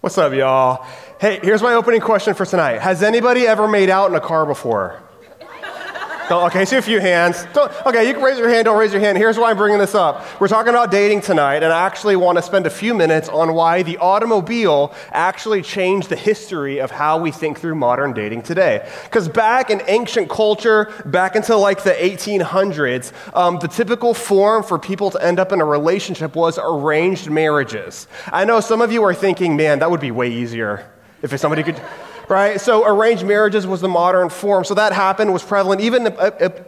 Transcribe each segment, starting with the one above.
What's up, y'all? Hey, here's my opening question for tonight. Has anybody ever made out in a car before? Okay, see a few hands. Don't, okay, you can raise your hand, don't raise your hand. Here's why I'm bringing this up. We're talking about dating tonight, and I actually want to spend a few minutes on why the automobile actually changed the history of how we think through modern dating today. Because back in ancient culture, back into like the 1800s, um, the typical form for people to end up in a relationship was arranged marriages. I know some of you are thinking, man, that would be way easier if somebody could right? So arranged marriages was the modern form. So that happened, was prevalent even,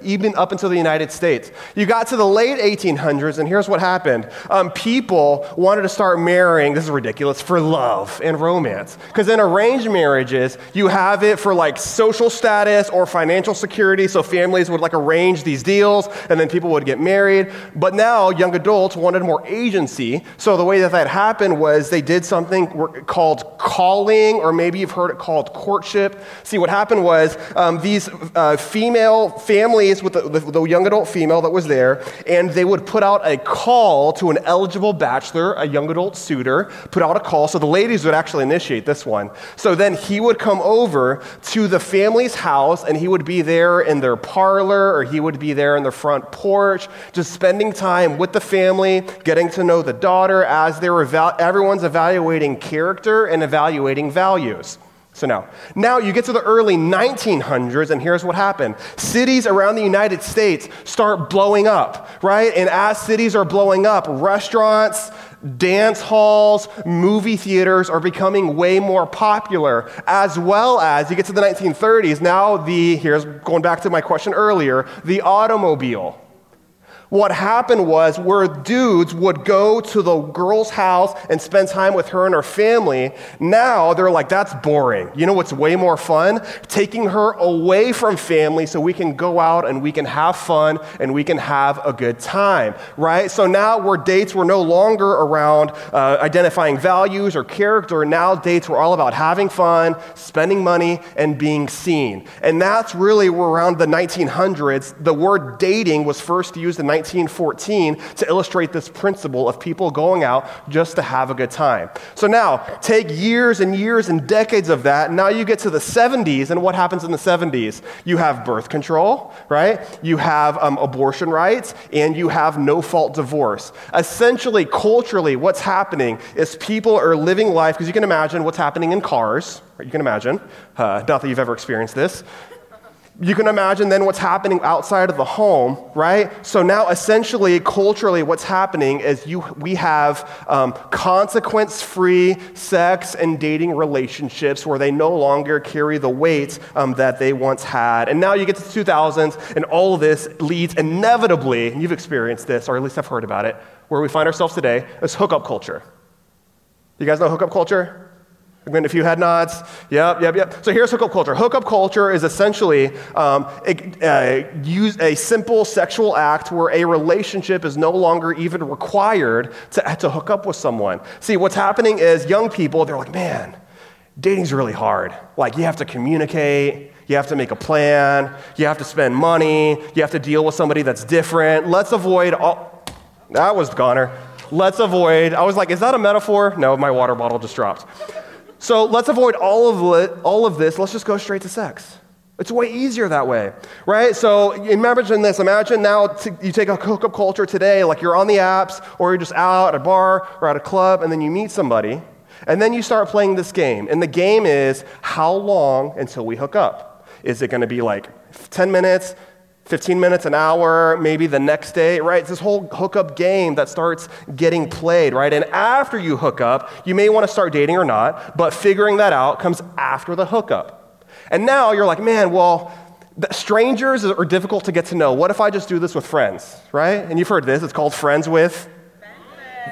even up until the United States. You got to the late 1800s, and here's what happened. Um, people wanted to start marrying, this is ridiculous, for love and romance. Because in arranged marriages, you have it for like social status or financial security. So families would like arrange these deals, and then people would get married. But now young adults wanted more agency. So the way that that happened was they did something called calling, or maybe you've heard it called courtship. See, what happened was um, these uh, female families with the, the, young adult female that was there, and they would put out a call to an eligible bachelor, a young adult suitor, put out a call. So the ladies would actually initiate this one. So then he would come over to the family's house, and he would be there in their parlor, or he would be there in the front porch, just spending time with the family, getting to know the daughter as they're everyone's evaluating character and evaluating values. So now, now you get to the early 1900s, and here's what happened. Cities around the United States start blowing up, right? And as cities are blowing up, restaurants, dance halls, movie theaters are becoming way more popular, as well as you get to the 1930s. Now, the, here's going back to my question earlier, the automobile. What happened was where dudes would go to the girl's house and spend time with her and her family, now they're like, that's boring. You know what's way more fun? Taking her away from family so we can go out and we can have fun and we can have a good time, right? So now where dates were no longer around uh, identifying values or character, now dates were all about having fun, spending money, and being seen. And that's really where around the 1900s, the word dating was first used in 1914 to illustrate this principle of people going out just to have a good time. So now, take years and years and decades of that. And now you get to the 70s, and what happens in the 70s? You have birth control, right? You have um, abortion rights, and you have no fault divorce. Essentially, culturally, what's happening is people are living life, because you can imagine what's happening in cars. You can imagine, uh, not that you've ever experienced this, you can imagine then what's happening outside of the home, right? So now, essentially, culturally, what's happening is you, we have um, consequence free sex and dating relationships where they no longer carry the weight um, that they once had. And now you get to the 2000s, and all of this leads inevitably, and you've experienced this, or at least I've heard about it, where we find ourselves today, is hookup culture. You guys know hookup culture? Again, a few head nods. Yep, yep, yep. So here's hookup culture. Hookup culture is essentially um, a, a, use a simple sexual act where a relationship is no longer even required to, to hook up with someone. See, what's happening is young people, they're like, man, dating's really hard. Like, you have to communicate, you have to make a plan, you have to spend money, you have to deal with somebody that's different. Let's avoid all. That was goner. Let's avoid. I was like, is that a metaphor? No, my water bottle just dropped. So let's avoid all of, it, all of this. Let's just go straight to sex. It's way easier that way, right? So imagine this. Imagine now t- you take a hookup culture today, like you're on the apps or you're just out at a bar or at a club, and then you meet somebody, and then you start playing this game. And the game is how long until we hook up? Is it going to be like 10 minutes, 15 minutes, an hour, maybe the next day, right? It's this whole hookup game that starts getting played, right? And after you hook up, you may want to start dating or not, but figuring that out comes after the hookup. And now you're like, man, well, strangers are difficult to get to know. What if I just do this with friends, right? And you've heard this, it's called friends with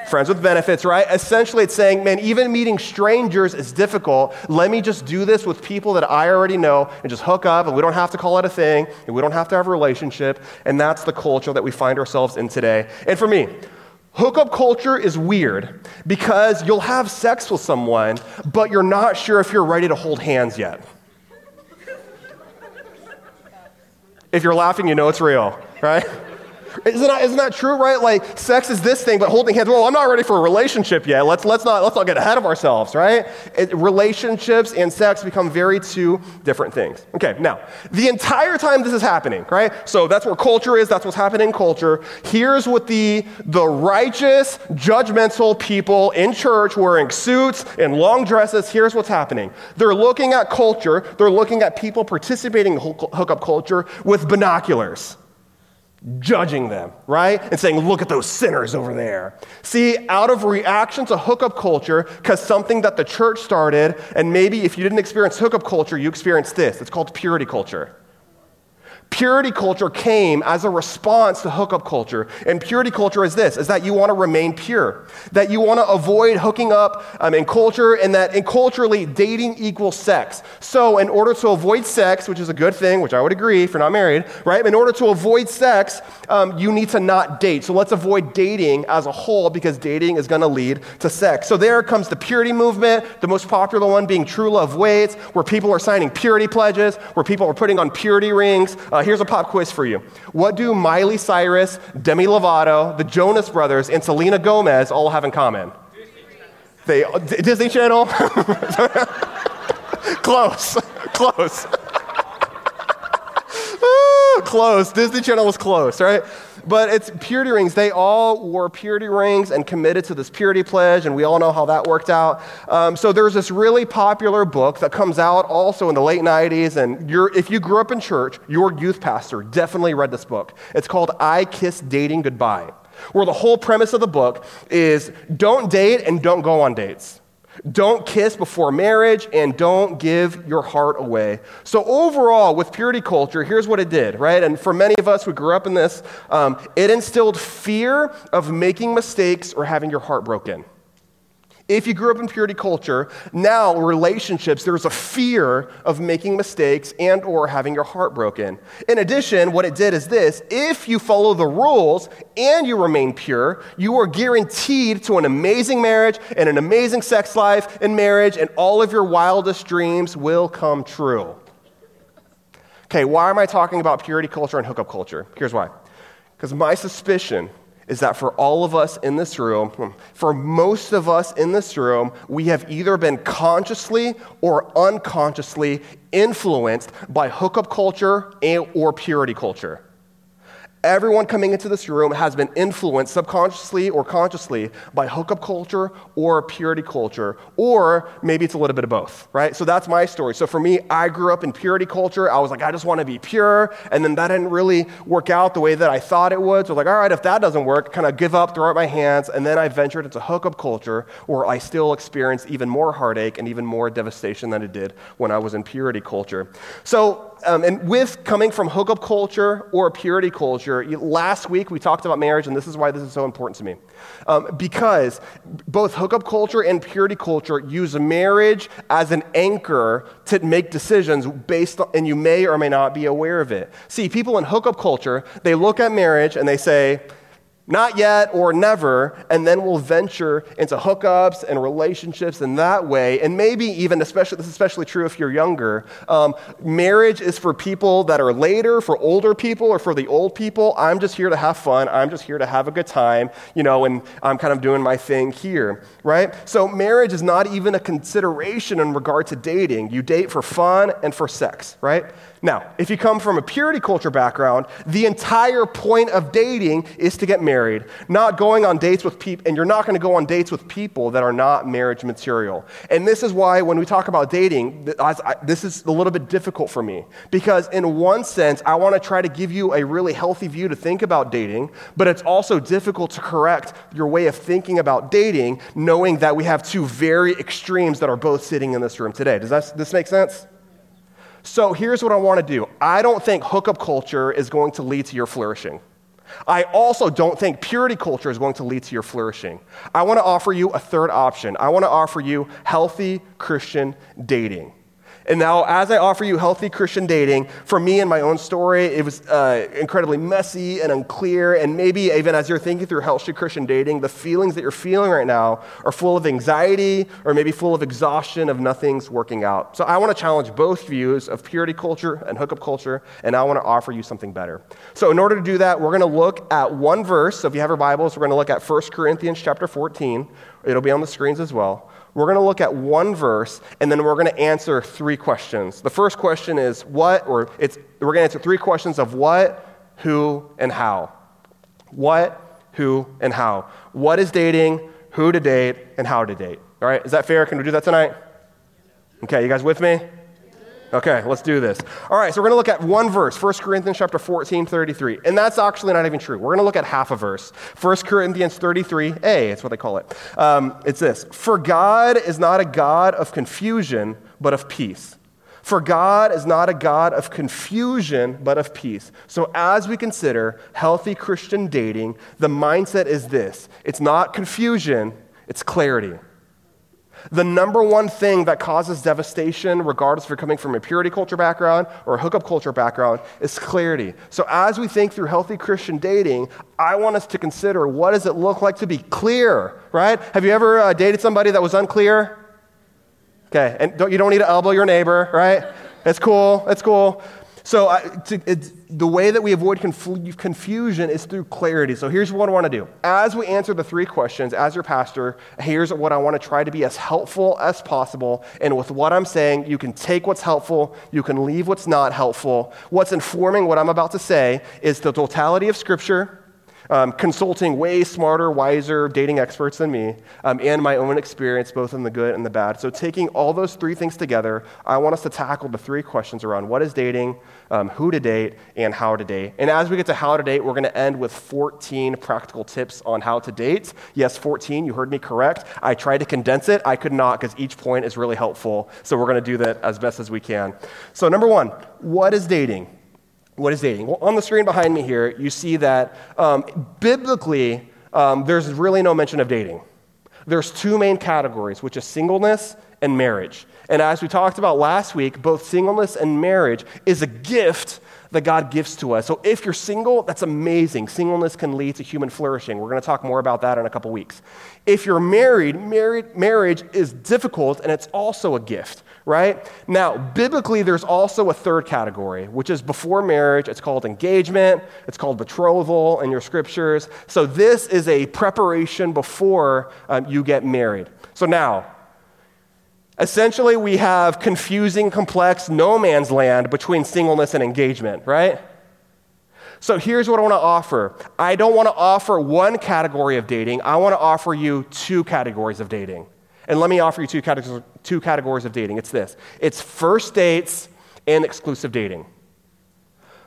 Friends with benefits, right? Essentially, it's saying, man, even meeting strangers is difficult. Let me just do this with people that I already know and just hook up, and we don't have to call it a thing, and we don't have to have a relationship. And that's the culture that we find ourselves in today. And for me, hookup culture is weird because you'll have sex with someone, but you're not sure if you're ready to hold hands yet. if you're laughing, you know it's real, right? Isn't that, isn't that true, right? Like, sex is this thing, but holding hands, well, I'm not ready for a relationship yet. Let's, let's, not, let's not get ahead of ourselves, right? It, relationships and sex become very two different things. Okay, now, the entire time this is happening, right? So that's where culture is, that's what's happening in culture. Here's what the, the righteous, judgmental people in church wearing suits and long dresses, here's what's happening. They're looking at culture, they're looking at people participating in hookup culture with binoculars judging them, right? And saying, look at those sinners over there. See, out of reaction to hookup culture, because something that the church started, and maybe if you didn't experience hookup culture, you experienced this. It's called purity culture. Purity culture came as a response to hookup culture. And purity culture is this, is that you want to remain pure, that you want to avoid hooking up um, in culture, and that in culturally dating equals sex. So in order to avoid sex, which is a good thing, which I would agree if you're not married, right? In order to avoid sex, um, you need to not date. So let's avoid dating as a whole because dating is going to lead to sex. So there comes the purity movement, the most popular one being True Love Waits, where people are signing purity pledges, where people are putting on purity rings. Uh, uh, here's a pop quiz for you. What do Miley Cyrus, Demi Lovato, the Jonas Brothers, and Selena Gomez all have in common? They Disney Channel. close, close. close. Disney Channel was close, right? But it's purity rings. They all wore purity rings and committed to this purity pledge, and we all know how that worked out. Um, so there's this really popular book that comes out also in the late 90s, and if you grew up in church, your youth pastor definitely read this book. It's called I Kissed Dating Goodbye, where the whole premise of the book is don't date and don't go on dates. Don't kiss before marriage and don't give your heart away. So, overall, with purity culture, here's what it did, right? And for many of us who grew up in this, um, it instilled fear of making mistakes or having your heart broken. If you grew up in purity culture, now relationships, there's a fear of making mistakes and or having your heart broken. In addition, what it did is this, if you follow the rules and you remain pure, you are guaranteed to an amazing marriage and an amazing sex life in marriage and all of your wildest dreams will come true. Okay, why am I talking about purity culture and hookup culture? Here's why. Because my suspicion is that for all of us in this room, for most of us in this room, we have either been consciously or unconsciously influenced by hookup culture or purity culture. Everyone coming into this room has been influenced subconsciously or consciously by hookup culture or purity culture, or maybe it's a little bit of both, right? So that's my story. So for me, I grew up in purity culture. I was like, I just want to be pure. And then that didn't really work out the way that I thought it would. So, like, all right, if that doesn't work, kind of give up, throw out my hands. And then I ventured into hookup culture where I still experienced even more heartache and even more devastation than it did when I was in purity culture. So, um, and with coming from hookup culture or purity culture, last week we talked about marriage, and this is why this is so important to me. Um, because both hookup culture and purity culture use marriage as an anchor to make decisions based on, and you may or may not be aware of it. See, people in hookup culture, they look at marriage and they say, not yet or never, and then we'll venture into hookups and relationships in that way. And maybe even, especially, this is especially true if you're younger, um, marriage is for people that are later, for older people, or for the old people. I'm just here to have fun. I'm just here to have a good time, you know, and I'm kind of doing my thing here, right? So marriage is not even a consideration in regard to dating. You date for fun and for sex, right? Now, if you come from a purity culture background, the entire point of dating is to get married, not going on dates with people, and you're not going to go on dates with people that are not marriage material. And this is why when we talk about dating, this is a little bit difficult for me. Because in one sense, I want to try to give you a really healthy view to think about dating, but it's also difficult to correct your way of thinking about dating, knowing that we have two very extremes that are both sitting in this room today. Does this make sense? So here's what I want to do I don't think hookup culture is going to lead to your flourishing. I also don't think purity culture is going to lead to your flourishing. I want to offer you a third option. I want to offer you healthy Christian dating. And now, as I offer you healthy Christian dating, for me and my own story, it was uh, incredibly messy and unclear. And maybe even as you're thinking through healthy Christian dating, the feelings that you're feeling right now are full of anxiety or maybe full of exhaustion of nothing's working out. So I want to challenge both views of purity culture and hookup culture, and I want to offer you something better. So in order to do that, we're going to look at one verse. So if you have your Bibles, we're going to look at 1 Corinthians chapter 14. It'll be on the screens as well. We're going to look at one verse and then we're going to answer three questions. The first question is what, or it's, we're going to answer three questions of what, who, and how. What, who, and how. What is dating, who to date, and how to date. All right, is that fair? Can we do that tonight? Okay, you guys with me? Okay, let's do this. All right, so we're going to look at one verse, 1 Corinthians chapter 14, 33. And that's actually not even true. We're going to look at half a verse. 1 Corinthians 33a, it's what they call it. Um, it's this For God is not a God of confusion, but of peace. For God is not a God of confusion, but of peace. So, as we consider healthy Christian dating, the mindset is this it's not confusion, it's clarity. The number one thing that causes devastation, regardless if you're coming from a purity culture background or a hookup culture background, is clarity. So, as we think through healthy Christian dating, I want us to consider what does it look like to be clear, right? Have you ever uh, dated somebody that was unclear? Okay, and don't, you don't need to elbow your neighbor, right? It's cool, it's cool. So, uh, to, the way that we avoid conf- confusion is through clarity. So, here's what I want to do. As we answer the three questions, as your pastor, here's what I want to try to be as helpful as possible. And with what I'm saying, you can take what's helpful, you can leave what's not helpful. What's informing what I'm about to say is the totality of Scripture um, consulting way smarter, wiser dating experts than me, um, and my own experience, both in the good and the bad. So, taking all those three things together, I want us to tackle the three questions around what is dating, um, who to date, and how to date. And as we get to how to date, we're going to end with 14 practical tips on how to date. Yes, 14, you heard me correct. I tried to condense it, I could not because each point is really helpful. So, we're going to do that as best as we can. So, number one, what is dating? What is dating? Well, on the screen behind me here, you see that um, biblically, um, there's really no mention of dating. There's two main categories, which is singleness and marriage. And as we talked about last week, both singleness and marriage is a gift that God gives to us. So if you're single, that's amazing. Singleness can lead to human flourishing. We're going to talk more about that in a couple weeks. If you're married, married marriage is difficult and it's also a gift right? Now, biblically, there's also a third category, which is before marriage. It's called engagement, it's called betrothal in your scriptures. So, this is a preparation before um, you get married. So, now, essentially, we have confusing, complex no man's land between singleness and engagement, right? So here's what I want to offer. I don't want to offer one category of dating. I want to offer you two categories of dating. And let me offer you two categories, two categories of dating. It's this it's first dates and exclusive dating.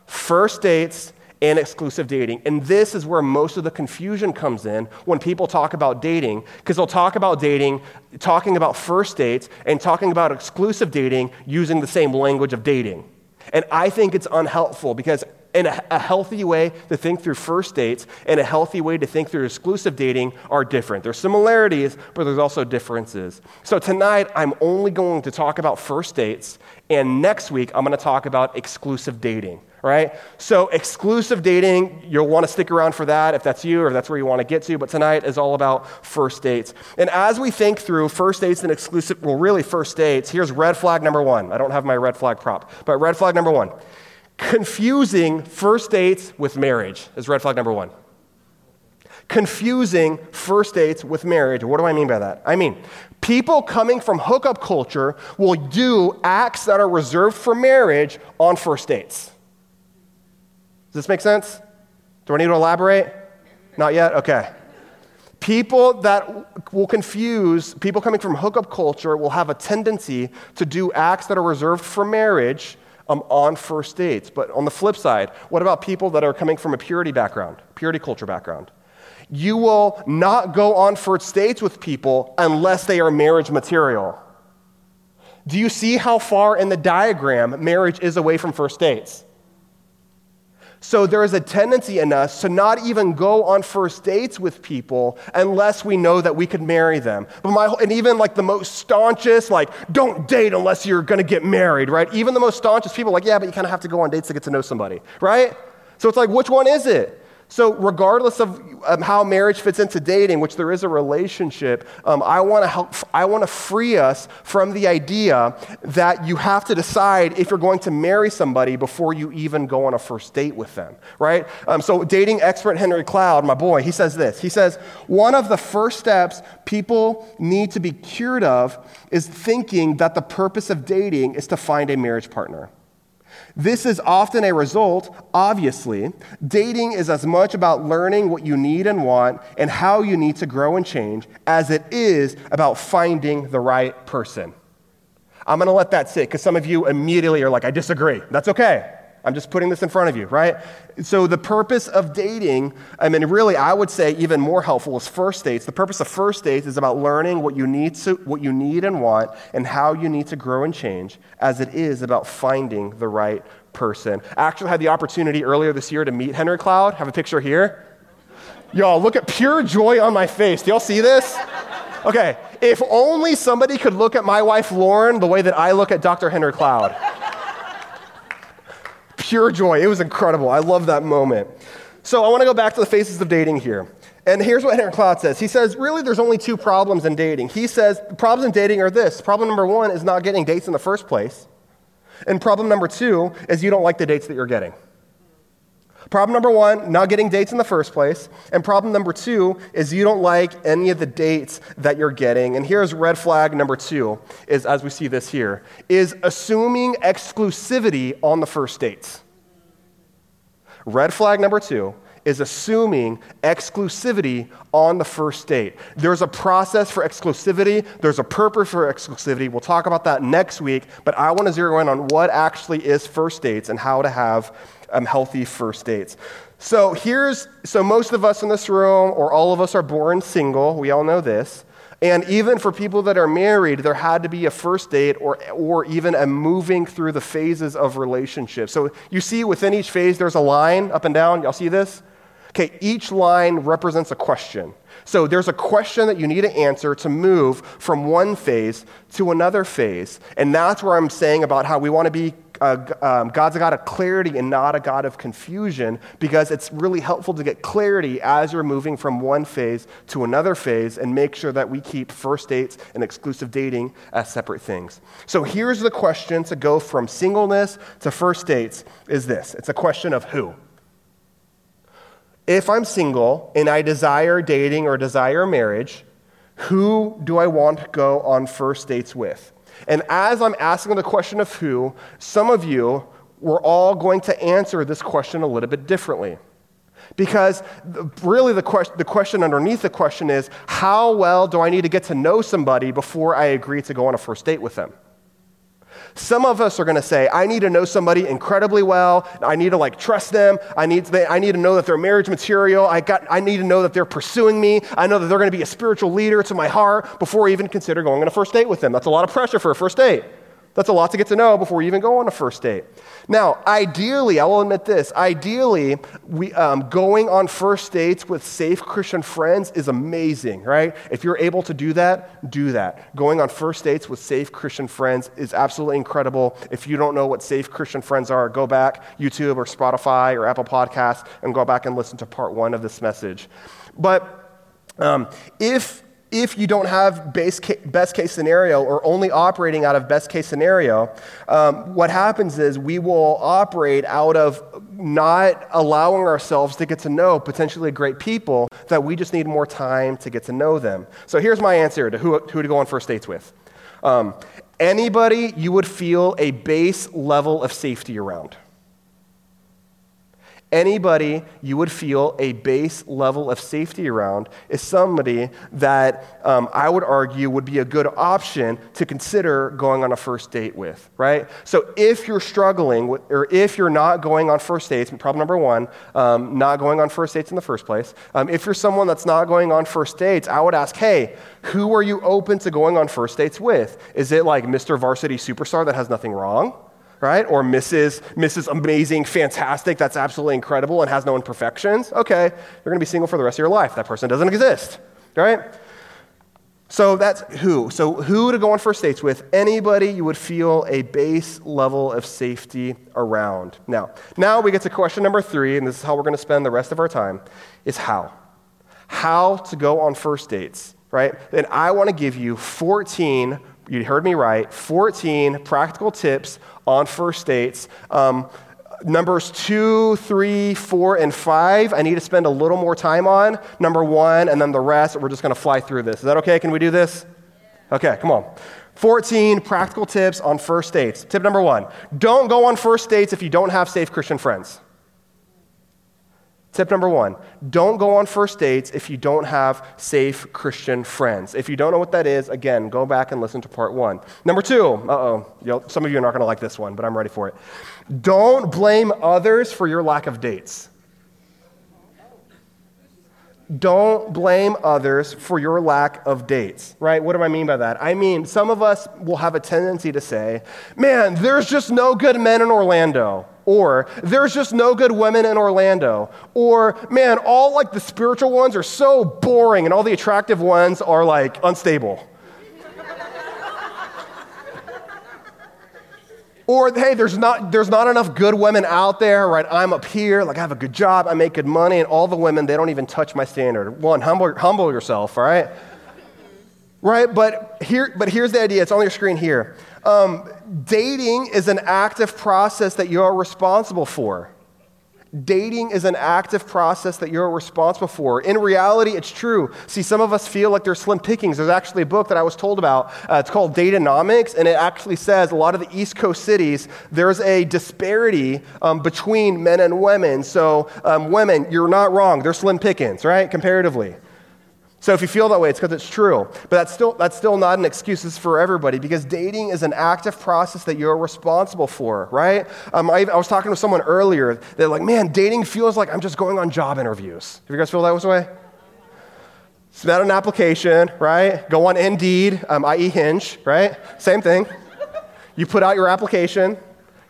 First dates and exclusive dating. And this is where most of the confusion comes in when people talk about dating, because they'll talk about dating, talking about first dates, and talking about exclusive dating using the same language of dating. And I think it's unhelpful because and a, a, healthy way to think through first dates and a healthy way to think through exclusive dating are different. There's similarities, but there's also differences. So tonight, I'm only going to talk about first dates, and next week, I'm going to talk about exclusive dating. Right? So, exclusive dating, you'll want to stick around for that if that's you or that's where you want to get to. But tonight is all about first dates. And as we think through first dates and exclusive, well, really first dates, here's red flag number one. I don't have my red flag prop, but red flag number one confusing first dates with marriage is red flag number one. Confusing first dates with marriage. What do I mean by that? I mean, people coming from hookup culture will do acts that are reserved for marriage on first dates. Does this make sense? Do I need to elaborate? Not yet? Okay. People that will confuse, people coming from hookup culture will have a tendency to do acts that are reserved for marriage um, on first dates. But on the flip side, what about people that are coming from a purity background, purity culture background? You will not go on first dates with people unless they are marriage material. Do you see how far in the diagram marriage is away from first dates? So there is a tendency in us to not even go on first dates with people unless we know that we could marry them. But my, and even like the most staunchest, like, don't date unless you're gonna get married, right? Even the most staunchest people, like, yeah, but you kind of have to go on dates to get to know somebody, right? So it's like, which one is it? So, regardless of um, how marriage fits into dating, which there is a relationship, um, I want to help. I want to free us from the idea that you have to decide if you're going to marry somebody before you even go on a first date with them, right? Um, so, dating expert Henry Cloud, my boy, he says this. He says one of the first steps people need to be cured of is thinking that the purpose of dating is to find a marriage partner. This is often a result, obviously. Dating is as much about learning what you need and want and how you need to grow and change as it is about finding the right person. I'm going to let that sit because some of you immediately are like, I disagree. That's okay. I'm just putting this in front of you, right? So, the purpose of dating, I mean, really, I would say even more helpful is first dates. The purpose of first dates is about learning what you need, to, what you need and want and how you need to grow and change, as it is about finding the right person. I actually had the opportunity earlier this year to meet Henry Cloud. Have a picture here. Y'all, look at pure joy on my face. Do y'all see this? Okay, if only somebody could look at my wife Lauren the way that I look at Dr. Henry Cloud pure joy. It was incredible. I love that moment. So I want to go back to the faces of dating here. And here's what Henry Cloud says. He says, really, there's only two problems in dating. He says, the problems in dating are this. Problem number one is not getting dates in the first place. And problem number two is you don't like the dates that you're getting. Problem number one, not getting dates in the first place. And problem number two is you don't like any of the dates that you're getting. And here's red flag number two, is as we see this here, is assuming exclusivity on the first dates. Red flag number two is assuming exclusivity on the first date. There's a process for exclusivity, there's a purpose for exclusivity. We'll talk about that next week, but I want to zero in on what actually is first dates and how to have um, healthy first dates. So here's so most of us in this room, or all of us, are born single. We all know this. And even for people that are married, there had to be a first date or, or even a moving through the phases of relationships. So you see within each phase, there's a line up and down. Y'all see this? Okay, each line represents a question. So there's a question that you need to answer to move from one phase to another phase. And that's where I'm saying about how we want to be uh, um, God's a God of clarity and not a God of confusion because it's really helpful to get clarity as you're moving from one phase to another phase and make sure that we keep first dates and exclusive dating as separate things. So here's the question to go from singleness to first dates is this it's a question of who. If I'm single and I desire dating or desire marriage, who do I want to go on first dates with? And as I'm asking the question of who, some of you were all going to answer this question a little bit differently. Because really, the question, the question underneath the question is how well do I need to get to know somebody before I agree to go on a first date with them? Some of us are going to say, I need to know somebody incredibly well. I need to like trust them. I need, to, I need to know that they're marriage material. I, got, I need to know that they're pursuing me. I know that they're going to be a spiritual leader to my heart before I even consider going on a first date with them. That's a lot of pressure for a first date. That's a lot to get to know before you even go on a first date. Now, ideally, I will admit this ideally, we, um, going on first dates with safe Christian friends is amazing, right? If you're able to do that, do that. Going on first dates with safe Christian friends is absolutely incredible. If you don't know what safe Christian friends are, go back, YouTube or Spotify or Apple Podcasts, and go back and listen to part one of this message. But um, if if you don't have base case, best case scenario or only operating out of best case scenario, um, what happens is we will operate out of not allowing ourselves to get to know potentially great people that we just need more time to get to know them. So here's my answer to who, who to go on first dates with. Um, anybody you would feel a base level of safety around anybody you would feel a base level of safety around is somebody that um, I would argue would be a good option to consider going on a first date with, right? So if you're struggling, with, or if you're not going on first dates, problem number one, um, not going on first dates in the first place, um, if you're someone that's not going on first dates, I would ask, hey, who are you open to going on first dates with? Is it like Mr. Varsity Superstar that has nothing wrong? Right? Or Mrs. Mrs. Amazing, fantastic, that's absolutely incredible and has no imperfections. Okay, you're going to be single for the rest of your life. That person doesn't exist, right? So that's who. So who to go on first dates with? Anybody you would feel a base level of safety around. Now, now we get to question number three, and this is how we're going to spend the rest of our time, is how. How to go on first dates, right? And I want to give you 14, you heard me right, 14 practical tips on first dates. Um, numbers two, three, four, and five, I need to spend a little more time on. Number one, and then the rest, we're just going to fly through this. Is that okay? Can we do this? Okay, come on. 14 practical tips on first dates. Tip number one don't go on first dates if you don't have safe Christian friends. Tip number one don't go on first dates if you don't have safe Christian friends. If you don't know what that is, again, go back and listen to part one. Number two, uh oh, some of you are not going to like this one, but I'm ready for it. Don't blame others for your lack of dates. Don't blame others for your lack of dates, right? What do I mean by that? I mean, some of us will have a tendency to say, man, there's just no good men in Orlando. Or there's just no good women in Orlando. Or man, all like the spiritual ones are so boring and all the attractive ones are like unstable. Or, hey, there's not, there's not enough good women out there, right? I'm up here, like I have a good job, I make good money, and all the women, they don't even touch my standard. One, humble, humble yourself, all right? Right? But, here, but here's the idea it's on your screen here. Um, dating is an active process that you're responsible for. Dating is an active process that you're responsible for. In reality, it's true. See, some of us feel like there's slim pickings. There's actually a book that I was told about. Uh, it's called Dateonomics, and it actually says a lot of the East Coast cities, there's a disparity um, between men and women. So, um, women, you're not wrong. They're slim pickings, right, comparatively. So if you feel that way, it's because it's true. But that's still, that's still not an excuse for everybody because dating is an active process that you're responsible for, right? Um, I, I, was talking to someone earlier that, like, man, dating feels like I'm just going on job interviews. Have you guys feel that way? Submit an application, right? Go on Indeed, um, i.e., Hinge, right? Same thing. You put out your application,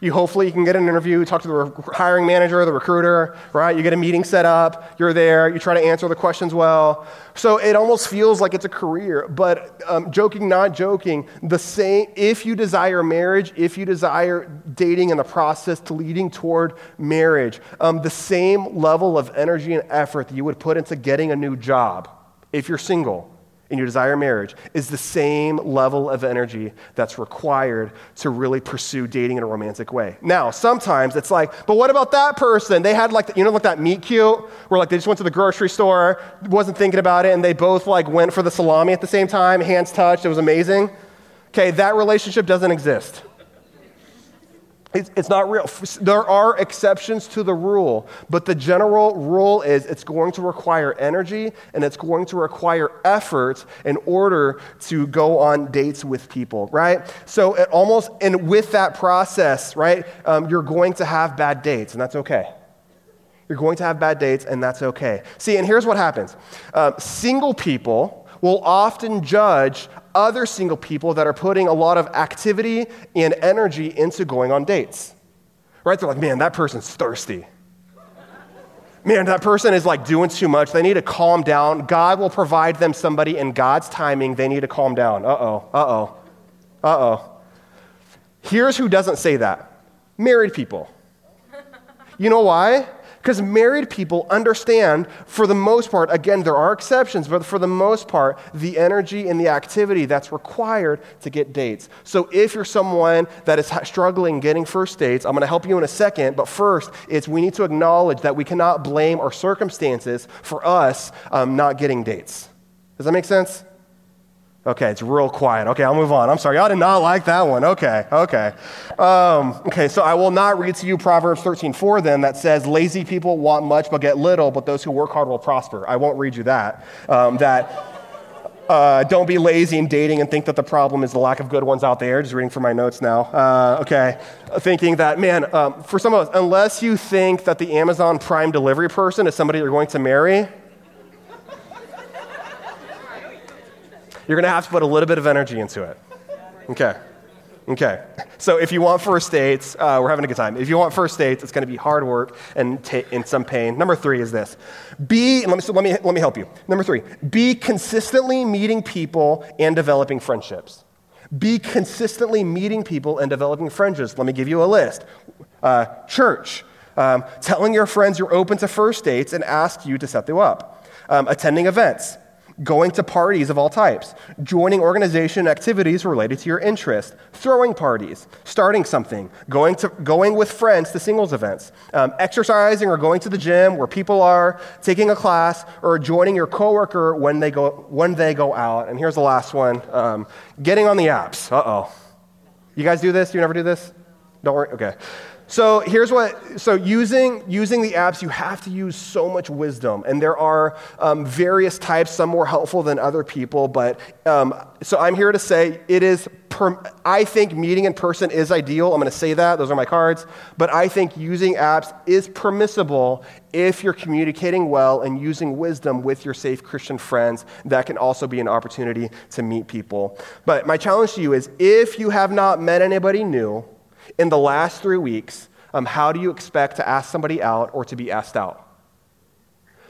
you hopefully you can get an interview, talk to the hiring manager, the recruiter, right? You get a meeting set up, you're there, you try to answer the questions well. So it almost feels like it's a career. But um, joking, not joking, the same. If you desire marriage, if you desire dating and the process to leading toward marriage, um, the same level of energy and effort that you would put into getting a new job, if you're single and you desire marriage is the same level of energy that's required to really pursue dating in a romantic way. Now, sometimes it's like, but what about that person? They had like, you know, like that meet cute where like they just went to the grocery store, wasn't thinking about it, and they both like went for the salami at the same time, hands touched, it was amazing. Okay, that relationship doesn't exist. It's, not real. There are exceptions to the rule, but the general rule is it's going to require energy and it's going to require effort in order to go on dates with people, right? So it almost, and with that process, right, um, you're going to have bad dates, and that's okay. You're going to have bad dates, and that's okay. See, and here's what happens um, single people will often judge other single people that are putting a lot of activity and energy into going on dates. Right? They're like, man, that person's thirsty. Man, that person is like doing too much. They need to calm down. God will provide them somebody in God's timing. They need to calm down. Uh oh, uh oh, uh oh. Here's who doesn't say that married people. You know why? Because married people understand, for the most part, again, there are exceptions, but for the most part, the energy and the activity that's required to get dates. So if you're someone that is struggling getting first dates, I'm going to help you in a second, but first, it's we need to acknowledge that we cannot blame our circumstances for us um, not getting dates. Does that make sense? Okay, it's real quiet. Okay, I'll move on. I'm sorry. Y'all did not like that one. Okay, okay. Um, okay, so I will not read to you Proverbs 13 4 then that says, Lazy people want much but get little, but those who work hard will prosper. I won't read you that. Um, that. Uh, don't be lazy in dating and think that the problem is the lack of good ones out there. Just reading from my notes now. Uh, okay. Thinking that, man, um, for some of us, unless you think that the Amazon Prime delivery person is somebody you're going to marry, You're going to have to put a little bit of energy into it. Okay. Okay, so if you want first dates, uh, we're having a good time. If you want first dates, it's going to be hard work and, ta- and some pain. Number three is this: be. Let me, let me let me help you. Number three: be consistently meeting people and developing friendships. Be consistently meeting people and developing friendships. Let me give you a list: uh, church, um, telling your friends you're open to first dates and ask you to set them up, um, attending events going to parties of all types, joining organization activities related to your interest, throwing parties, starting something, going, to, going with friends to singles events, um, exercising or going to the gym where people are, taking a class, or joining your coworker when they go, when they go out. And here's the last one um, getting on the apps. Uh oh. You guys do this? You never do this? Don't worry? Okay. So here's what, so using, using the apps, you have to use so much wisdom. And there are um, various types, some more helpful than other people. But um, so I'm here to say it is, per, I think meeting in person is ideal. I'm going to say that. Those are my cards. But I think using apps is permissible if you're communicating well and using wisdom with your safe Christian friends. That can also be an opportunity to meet people. But my challenge to you is if you have not met anybody new, in the last three weeks, um, how do you expect to ask somebody out or to be asked out?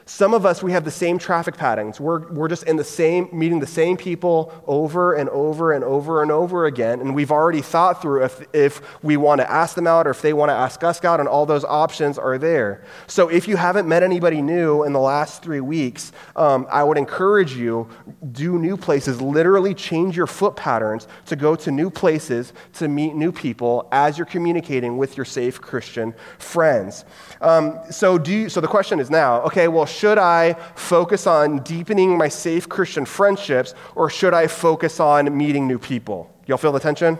Some of us, we have the same traffic patterns. We're, we're just in the same, meeting the same people over and over and over and over again. And we've already thought through if, if we want to ask them out or if they want to ask us out, and all those options are there. So if you haven't met anybody new in the last three weeks, um, I would encourage you, do new places. Literally change your foot patterns to go to new places to meet new people as you're communicating with your safe Christian friends. Um, so, do you, so the question is now, okay, well, should I focus on deepening my safe Christian friendships or should I focus on meeting new people? Y'all feel the tension?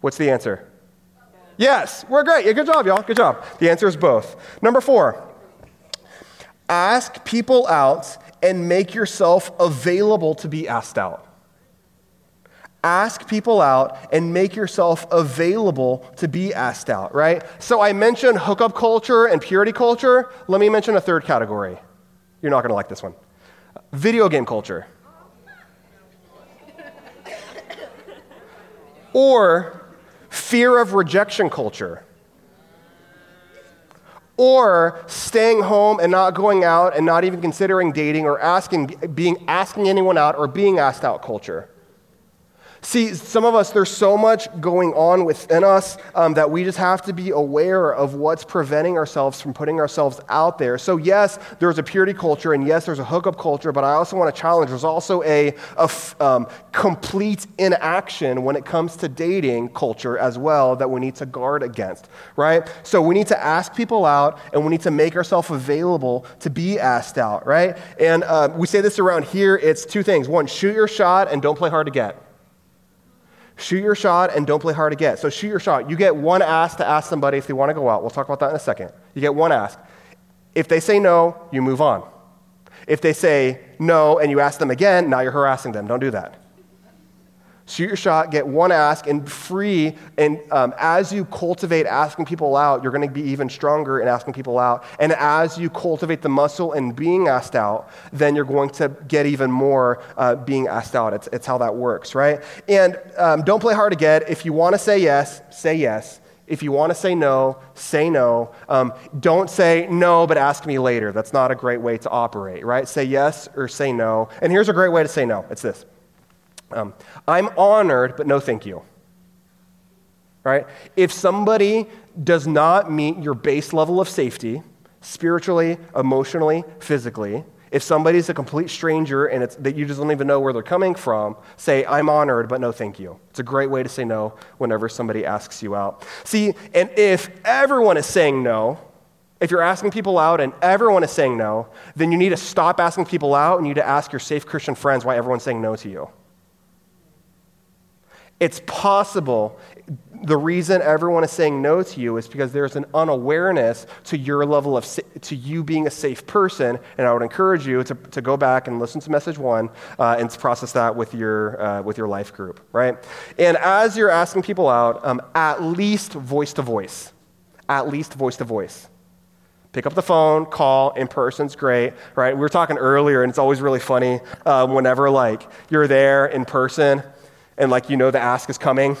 What's the answer? Yes, we're great. Yeah, good job, y'all. Good job. The answer is both. Number four, ask people out and make yourself available to be asked out. Ask people out and make yourself available to be asked out, right? So I mentioned hookup culture and purity culture. Let me mention a third category. You're not going to like this one video game culture. or fear of rejection culture. Or staying home and not going out and not even considering dating or asking, being, asking anyone out or being asked out culture. See, some of us, there's so much going on within us um, that we just have to be aware of what's preventing ourselves from putting ourselves out there. So, yes, there's a purity culture, and yes, there's a hookup culture, but I also want to challenge there's also a, um, complete inaction when it comes to dating culture as well that we need to guard against, right? So, we need to ask people out, and we need to make ourselves available to be asked out, right? And uh, we say this around here it's two things one, shoot your shot and don't play hard to get. Shoot your shot and don't play hard to get. So shoot your shot. You get one ask to ask somebody if they want to go out. We'll talk about that in a second. You get one ask. If they say no, you move on. If they say no and you ask them again, now you're harassing them. Don't do that. Shoot your shot, get one ask, and free. And um, as you cultivate asking people out, you're going to be even stronger in asking people out. And as you cultivate the muscle in being asked out, then you're going to get even more uh, being asked out. It's, it's how that works, right? And um, don't play hard to get. If you want to say yes, say yes. If you want to say no, say no. Um, don't say no, but ask me later. That's not a great way to operate, right? Say yes or say no. And here's a great way to say no it's this um, I'm honored, but no thank you. Right? If somebody does not meet your base level of safety, spiritually, emotionally, physically, if somebody's a complete stranger and it's that you just don't even know where they're coming from, say, I'm honored, but no thank you. It's a great way to say no whenever somebody asks you out. See, and if everyone is saying no, if you're asking people out and everyone is saying no, then you need to stop asking people out and you need to ask your safe Christian friends why everyone's saying no to you. It's possible the reason everyone is saying no to you is because there's an unawareness to your level of to you being a safe person and i would encourage you to, to go back and listen to message one uh, and process that with your uh, with your life group right? And as you're asking people out um, at least voice to voice at least voice to voice. Pick up the phone call in person's great right? We were talking earlier and it's always really funny uh, whenever like you're there in person and like you know the ask is coming,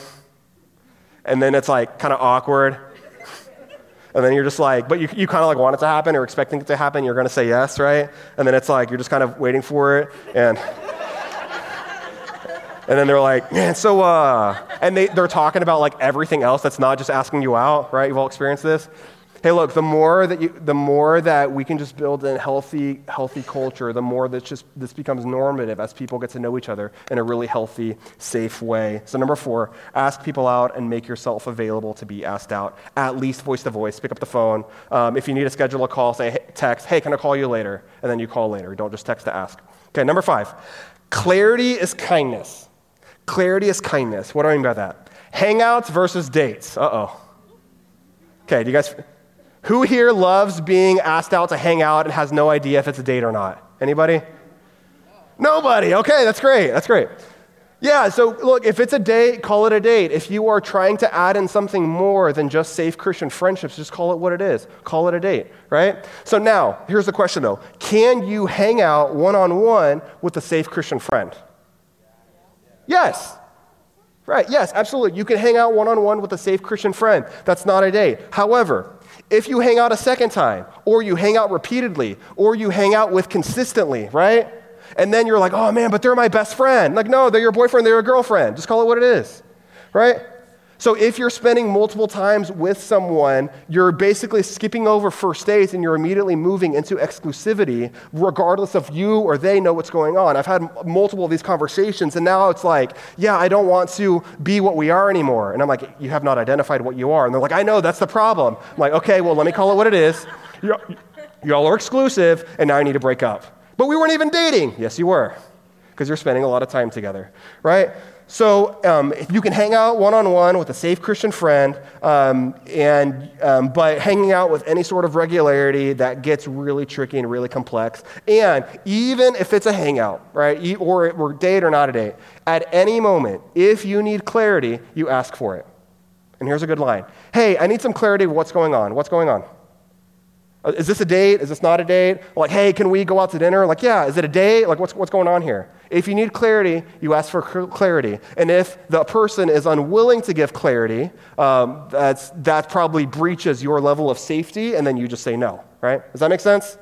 and then it's like kind of awkward. And then you're just like, but you, you kind of like want it to happen or expecting it to happen. You're going to say yes, right? And then it's like, you're just kind of waiting for it. And, and then they're like, man, so, uh, and they, they're talking about like everything else that's not just asking you out, right? You've all experienced this. Hey, look, the more that you, the more that we can just build a healthy, healthy culture, the more that just this becomes normative as people get to know each other in a really healthy, safe way. So number four, ask people out and make yourself available to be asked out. At least voice to voice. Pick up the phone. Um, if you need to schedule a call, say hey, text. Hey, can I call you later? And then you call later. Don't just text to ask. Okay, number five, clarity is kindness. Clarity is kindness. What do I mean by that? Hangouts versus dates. Uh oh. Okay, do you guys? Who here loves being asked out to hang out and has no idea if it's a date or not? Anybody? Nobody. Okay, that's great. That's great. Yeah, so look, if it's a date, call it a date. If you are trying to add in something more than just safe Christian friendships, just call it what it is. Call it a date, right? So now, here's the question though Can you hang out one on one with a safe Christian friend? Yes. Right, yes, absolutely. You can hang out one on one with a safe Christian friend. That's not a date. However, if you hang out a second time, or you hang out repeatedly, or you hang out with consistently, right? And then you're like, oh man, but they're my best friend. Like, no, they're your boyfriend, they're your girlfriend. Just call it what it is, right? So if you're spending multiple times with someone, you're basically skipping over first dates and you're immediately moving into exclusivity, regardless of you or they know what's going on. I've had multiple of these conversations, and now it's like, yeah, I don't want to be what we are anymore. And I'm like, you have not identified what you are. And they're like, I know, that's the problem. I'm like, okay, well, let me call it what it is. Y'all are exclusive, and now I need to break up. But we weren't even dating. Yes, you were, because you're spending a lot of time together, right? So um, you can hang out one on one with a safe Christian friend, um, and um, but hanging out with any sort of regularity that gets really tricky and really complex. And even if it's a hangout, right, or, or date or not a date, at any moment, if you need clarity, you ask for it. And here's a good line: Hey, I need some clarity what's going on. What's going on? Uh, is this a date? Is this not a date? Like, hey, can we go out to dinner? Like, yeah, is it a date? Like, what's, what's going on here? If you need clarity, you ask for clarity. And if the person is unwilling to give clarity, um, that's, that probably breaches your level of safety, and then you just say no, right? Does that make sense?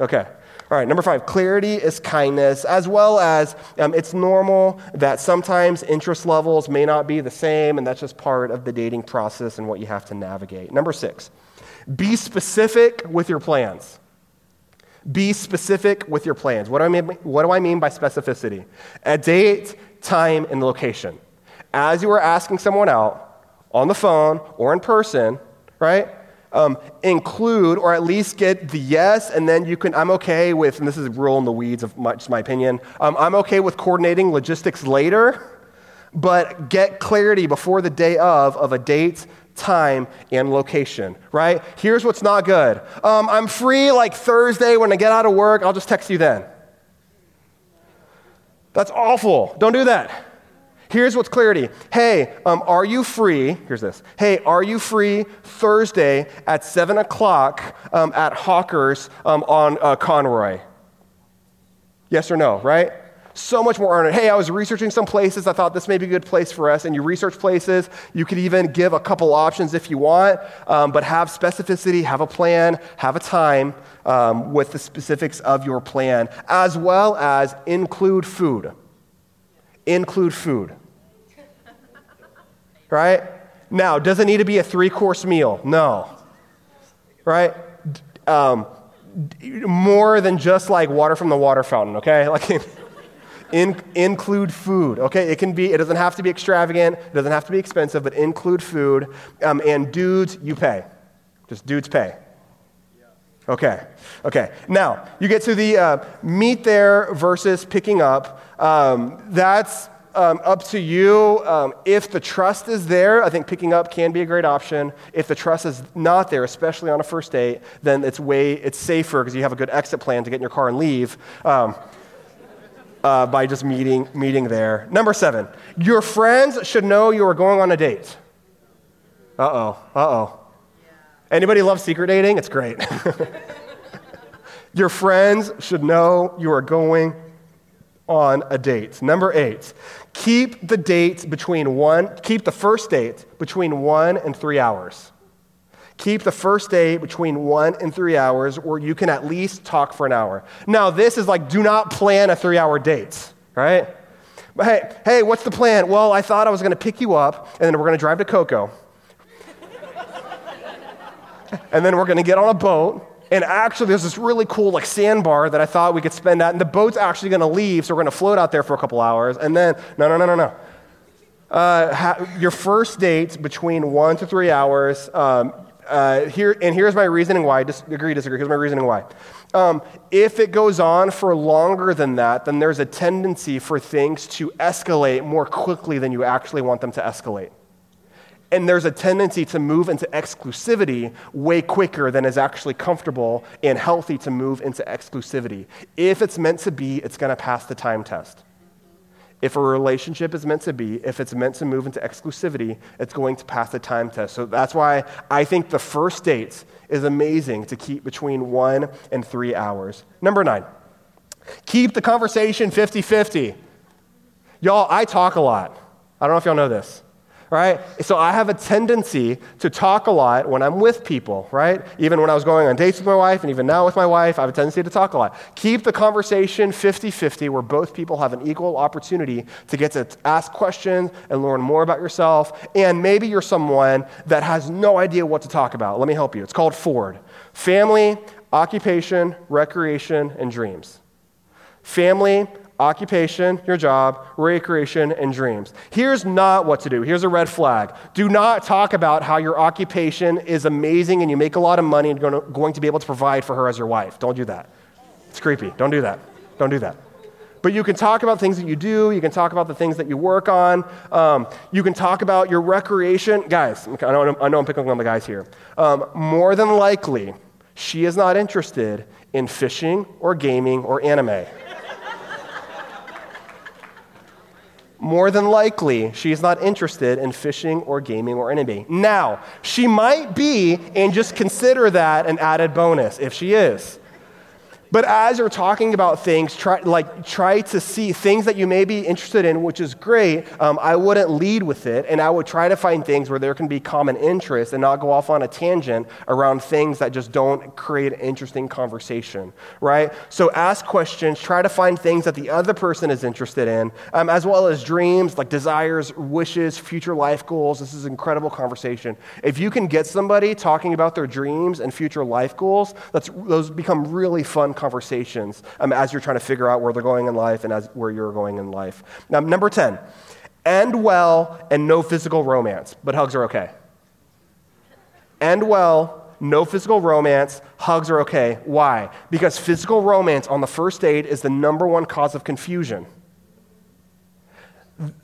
Okay. All right, number five, clarity is kindness, as well as um, it's normal that sometimes interest levels may not be the same, and that's just part of the dating process and what you have to navigate. Number six, be specific with your plans. Be specific with your plans. What do I mean, what do I mean by specificity? A date, time, and location. As you are asking someone out on the phone or in person, right? Um, include or at least get the yes, and then you can. I'm okay with, and this is real in the weeds of my, my opinion. Um, I'm okay with coordinating logistics later, but get clarity before the day of of a date, time, and location, right? Here's what's not good um, I'm free like Thursday when I get out of work, I'll just text you then. That's awful. Don't do that. Here's what's clarity. Hey, um, are you free? Here's this. Hey, are you free Thursday at 7 o'clock um, at Hawkers um, on uh, Conroy? Yes or no, right? So much more earned. Hey, I was researching some places. I thought this may be a good place for us. And you research places. You could even give a couple options if you want, um, but have specificity, have a plan, have a time um, with the specifics of your plan, as well as include food. Include food. Right? Now, does it need to be a three course meal? No. Right? Um, more than just like water from the water fountain, okay? Like, in, include food, okay? It can be, it doesn't have to be extravagant, it doesn't have to be expensive, but include food. Um, and dudes, you pay. Just dudes pay. Okay, okay. Now, you get to the uh, meet there versus picking up. Um, that's um, up to you. Um, if the trust is there, I think picking up can be a great option. If the trust is not there, especially on a first date, then it's way, it's safer because you have a good exit plan to get in your car and leave. Um, uh, by just meeting, meeting there. Number seven, your friends should know you are going on a date. Uh oh, uh oh. Anybody love secret dating? It's great. your friends should know you are going on a date. Number eight, keep the date between one, keep the first date between one and three hours. Keep the first date between one and three hours, or you can at least talk for an hour. Now, this is like do not plan a three hour date, right? But hey, hey, what's the plan? Well, I thought I was going to pick you up, and then we're going to drive to Cocoa. and then we're going to get on a boat, and actually, there's this really cool like sandbar that I thought we could spend at, and the boat's actually going to leave, so we're going to float out there for a couple hours. And then, no, no, no, no, no. Uh, ha- your first date between one to three hours. Um, uh, here, and here's my reasoning why. Disagree, disagree. Here's my reasoning why. Um, if it goes on for longer than that, then there's a tendency for things to escalate more quickly than you actually want them to escalate. And there's a tendency to move into exclusivity way quicker than is actually comfortable and healthy to move into exclusivity. If it's meant to be, it's going to pass the time test. If a relationship is meant to be, if it's meant to move into exclusivity, it's going to pass the time test. So that's why I think the first date is amazing to keep between one and three hours. Number nine, keep the conversation 50 50. Y'all, I talk a lot. I don't know if y'all know this right? So I have a tendency to talk a lot when I'm with people, right? Even when I was going on dates with my wife and even now with my wife, I have a tendency to talk a lot. Keep the conversation 50 50 where both people have an equal opportunity to get to ask questions and learn more about yourself. And maybe you're someone that has no idea what to talk about. Let me help you. It's called Ford family, occupation, recreation, and dreams. Family, occupation, your job, recreation, and dreams. Here's not what to do. Here's a red flag. Do not talk about how your occupation is amazing and you make a lot of money and you're going to be able to provide for her as your wife. Don't do that. It's creepy. Don't do that. Don't do that. But you can talk about things that you do. You can talk about the things that you work on. Um, you can talk about your recreation. Guys, I know, I I'm picking on the guys here. Um, more than likely, she is not interested in fishing or gaming or anime. More than likely she is not interested in fishing or gaming or anything. Now, she might be, and just consider that an added bonus if she is. But as you're talking about things, try, like, try to see things that you may be interested in, which is great. Um, I wouldn't lead with it, and I would try to find things where there can be common interest and not go off on a tangent around things that just don't create an interesting conversation, right? So ask questions, try to find things that the other person is interested in, um, as well as dreams, like desires, wishes, future life goals. This is incredible conversation. If you can get somebody talking about their dreams and future life goals, that's, those become really fun conversations um, as you're trying to figure out where they're going in life and as where you're going in life. Now, number 10, end well and no physical romance, but hugs are okay. End well, no physical romance, hugs are okay. Why? Because physical romance on the first date is the number one cause of confusion.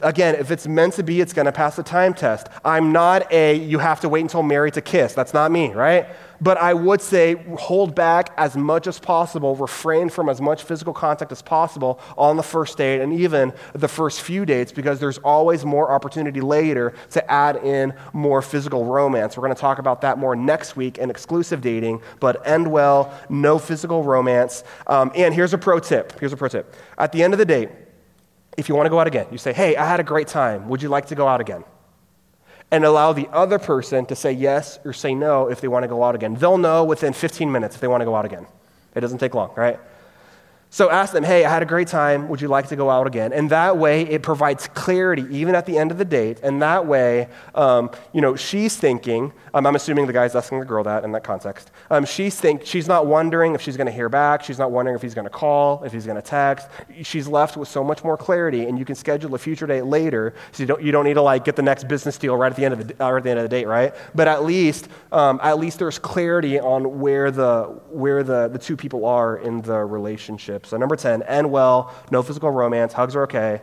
Again, if it's meant to be, it's going to pass the time test. I'm not a, you have to wait until married to kiss. That's not me, right? But I would say hold back as much as possible, refrain from as much physical contact as possible on the first date and even the first few dates because there's always more opportunity later to add in more physical romance. We're going to talk about that more next week in exclusive dating, but end well, no physical romance. Um, and here's a pro tip. Here's a pro tip. At the end of the date, if you want to go out again, you say, Hey, I had a great time. Would you like to go out again? And allow the other person to say yes or say no if they want to go out again. They'll know within 15 minutes if they want to go out again. It doesn't take long, right? So ask them, hey, I had a great time. Would you like to go out again? And that way, it provides clarity even at the end of the date. And that way, um, you know, she's thinking, um, I'm assuming the guy's asking the girl that in that context. Um, she's, think, she's not wondering if she's going to hear back. She's not wondering if he's going to call, if he's going to text. She's left with so much more clarity, and you can schedule a future date later. So you don't, you don't need to like get the next business deal right at the end of the, uh, at the, end of the date, right? But at least, um, at least there's clarity on where, the, where the, the two people are in the relationship. So, number 10, end well, no physical romance, hugs are okay.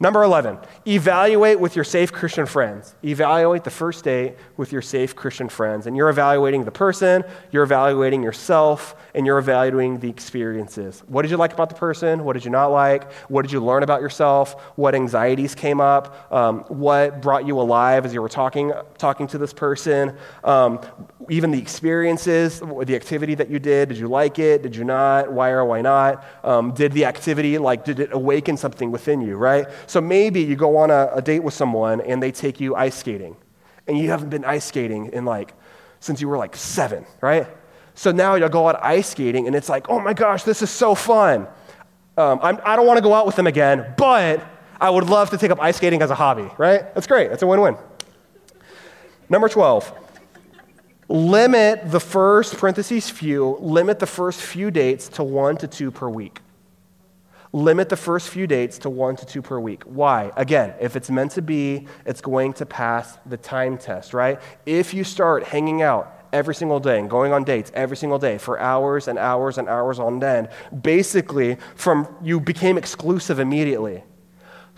Number 11, evaluate with your safe Christian friends. Evaluate the first date with your safe Christian friends. And you're evaluating the person, you're evaluating yourself, and you're evaluating the experiences. What did you like about the person? What did you not like? What did you learn about yourself? What anxieties came up? Um, what brought you alive as you were talking, talking to this person? Um, even the experiences, the activity that you did. Did you like it? Did you not? Why or why not? Um, did the activity, like, did it awaken something within you, right? So maybe you go on a, a date with someone and they take you ice skating, and you haven't been ice skating in like, since you were like seven, right? So now you'll go out ice skating, and it's like, oh my gosh, this is so fun. Um, I'm, I do not want to go out with them again, but I would love to take up ice skating as a hobby, right? That's great. That's a win win. Number 12 limit the first, parentheses few, limit the first few dates to one to two per week. Limit the first few dates to one to two per week. Why? Again, if it's meant to be, it's going to pass the time test, right? If you start hanging out every single day and going on dates every single day for hours and hours and hours on end, basically, from you became exclusive immediately.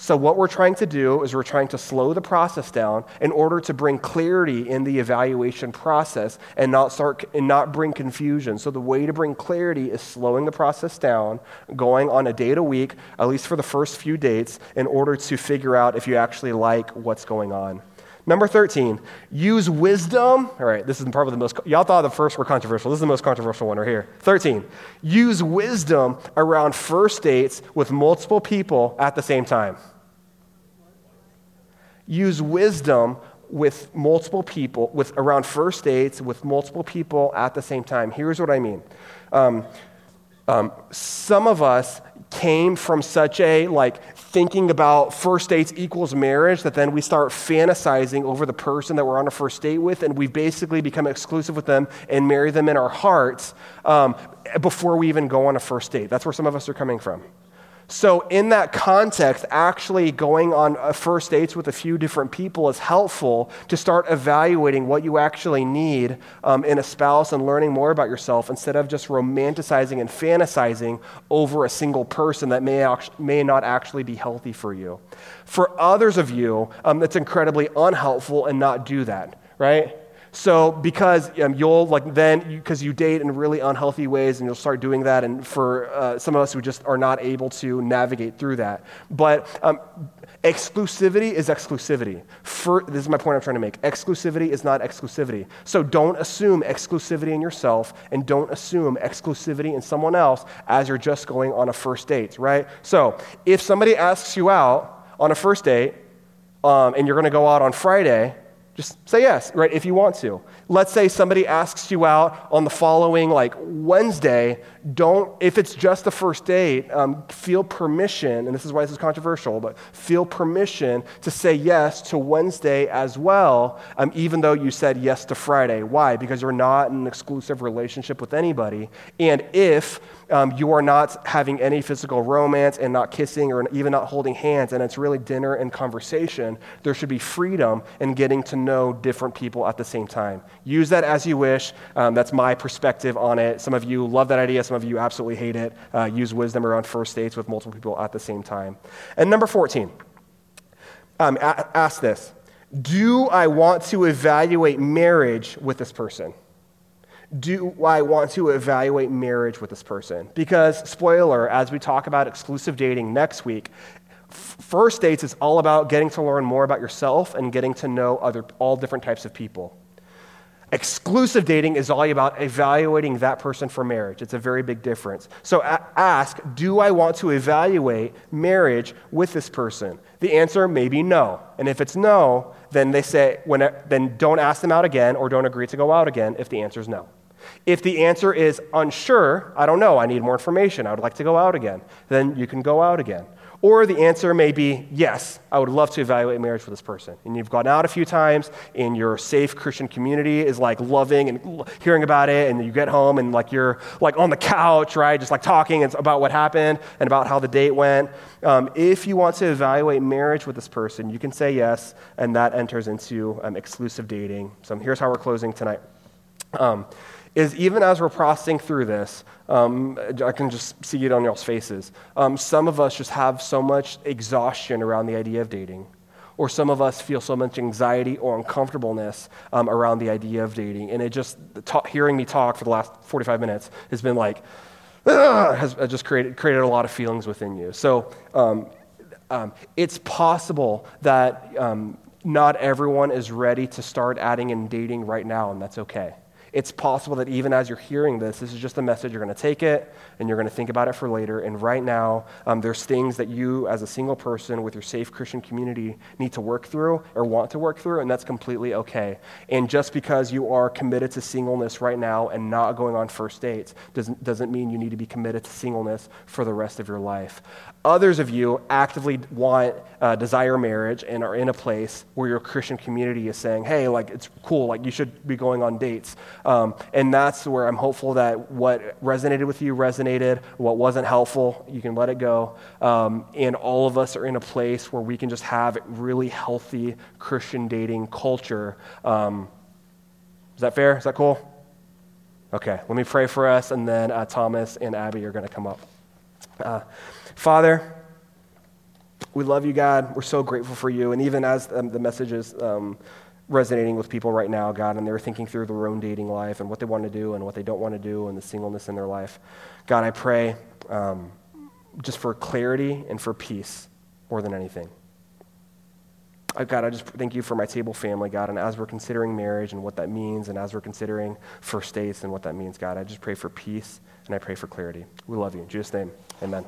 So, what we're trying to do is we're trying to slow the process down in order to bring clarity in the evaluation process and not, start, and not bring confusion. So, the way to bring clarity is slowing the process down, going on a date a week, at least for the first few dates, in order to figure out if you actually like what's going on. Number 13, use wisdom. All right, this is probably the most, y'all thought the first were controversial. This is the most controversial one right here. 13, use wisdom around first dates with multiple people at the same time use wisdom with multiple people, with around first dates, with multiple people at the same time. Here's what I mean. Um, um, some of us came from such a like thinking about first dates equals marriage that then we start fantasizing over the person that we're on a first date with and we basically become exclusive with them and marry them in our hearts um, before we even go on a first date. That's where some of us are coming from so, in that context, actually going on first dates with a few different people is helpful to start evaluating what you actually need um, in a spouse and learning more about yourself instead of just romanticizing and fantasizing over a single person that may, may not actually be healthy for you. For others of you, um, it's incredibly unhelpful and not do that, right? So, because um, you'll, like, then, because you, you, date in really unhealthy ways and you'll start doing that, and for uh, some of us who just are not able to navigate through that. But um, exclusivity is exclusivity. For, this is my point I'm trying to make. Exclusivity is not exclusivity. So, don't assume exclusivity in yourself and don't assume exclusivity in someone else as you're just going on a first date, right? So, if somebody asks you out on a first date um, and you're going to go out on Friday, just say yes, right, if you want to. Let's say somebody asks you out on the following, like Wednesday. Don't, if it's just the first date, um, feel permission, and this is why this is controversial, but feel permission to say yes to Wednesday as well, um, even though you said yes to Friday. Why? Because you're not in an exclusive relationship with anybody. And if um, you are not having any physical romance and not kissing or even not holding hands, and it's really dinner and conversation, there should be freedom in getting to know different people at the same time. Use that as you wish. Um, that's my perspective on it. Some of you love that idea, some of you absolutely hate it. Uh, use wisdom around first dates with multiple people at the same time. And number 14, um, a- ask this Do I want to evaluate marriage with this person? Do I want to evaluate marriage with this person? Because, spoiler, as we talk about exclusive dating next week, first dates is all about getting to learn more about yourself and getting to know other, all different types of people. Exclusive dating is all about evaluating that person for marriage. It's a very big difference. So ask, do I want to evaluate marriage with this person? The answer may be no. And if it's no, then they say, when, then don't ask them out again or don't agree to go out again if the answer is no. If the answer is unsure, I don't know, I need more information, I would like to go out again, then you can go out again. Or the answer may be, yes, I would love to evaluate marriage with this person. And you've gone out a few times, and your safe Christian community is like loving and hearing about it, and you get home and like you're like on the couch, right, just like talking about what happened and about how the date went. Um, if you want to evaluate marriage with this person, you can say yes, and that enters into um, exclusive dating. So here's how we're closing tonight. um, is even as we're processing through this, um, I can just see it on y'all's faces. Um, some of us just have so much exhaustion around the idea of dating, or some of us feel so much anxiety or uncomfortableness um, around the idea of dating. And it just, ta- hearing me talk for the last 45 minutes has been like, has just created, created a lot of feelings within you. So um, um, it's possible that um, not everyone is ready to start adding in dating right now, and that's okay. It's possible that even as you're hearing this, this is just a message. You're going to take it and you're going to think about it for later. And right now, um, there's things that you, as a single person with your safe Christian community, need to work through or want to work through, and that's completely okay. And just because you are committed to singleness right now and not going on first dates doesn't, doesn't mean you need to be committed to singleness for the rest of your life. Others of you actively want, uh, desire marriage and are in a place where your Christian community is saying, hey, like, it's cool, like, you should be going on dates. Um, and that's where I'm hopeful that what resonated with you resonated, what wasn't helpful, you can let it go. Um, and all of us are in a place where we can just have really healthy Christian dating culture. Um, is that fair? Is that cool? Okay, let me pray for us, and then uh, Thomas and Abby are going to come up. Uh, Father, we love you, God. We're so grateful for you. And even as um, the message is um, resonating with people right now, God, and they're thinking through their own dating life and what they want to do and what they don't want to do and the singleness in their life, God, I pray um, just for clarity and for peace more than anything. God, I just thank you for my table family, God, and as we're considering marriage and what that means, and as we're considering first dates and what that means, God, I just pray for peace and I pray for clarity. We love you. In Jesus' name, amen.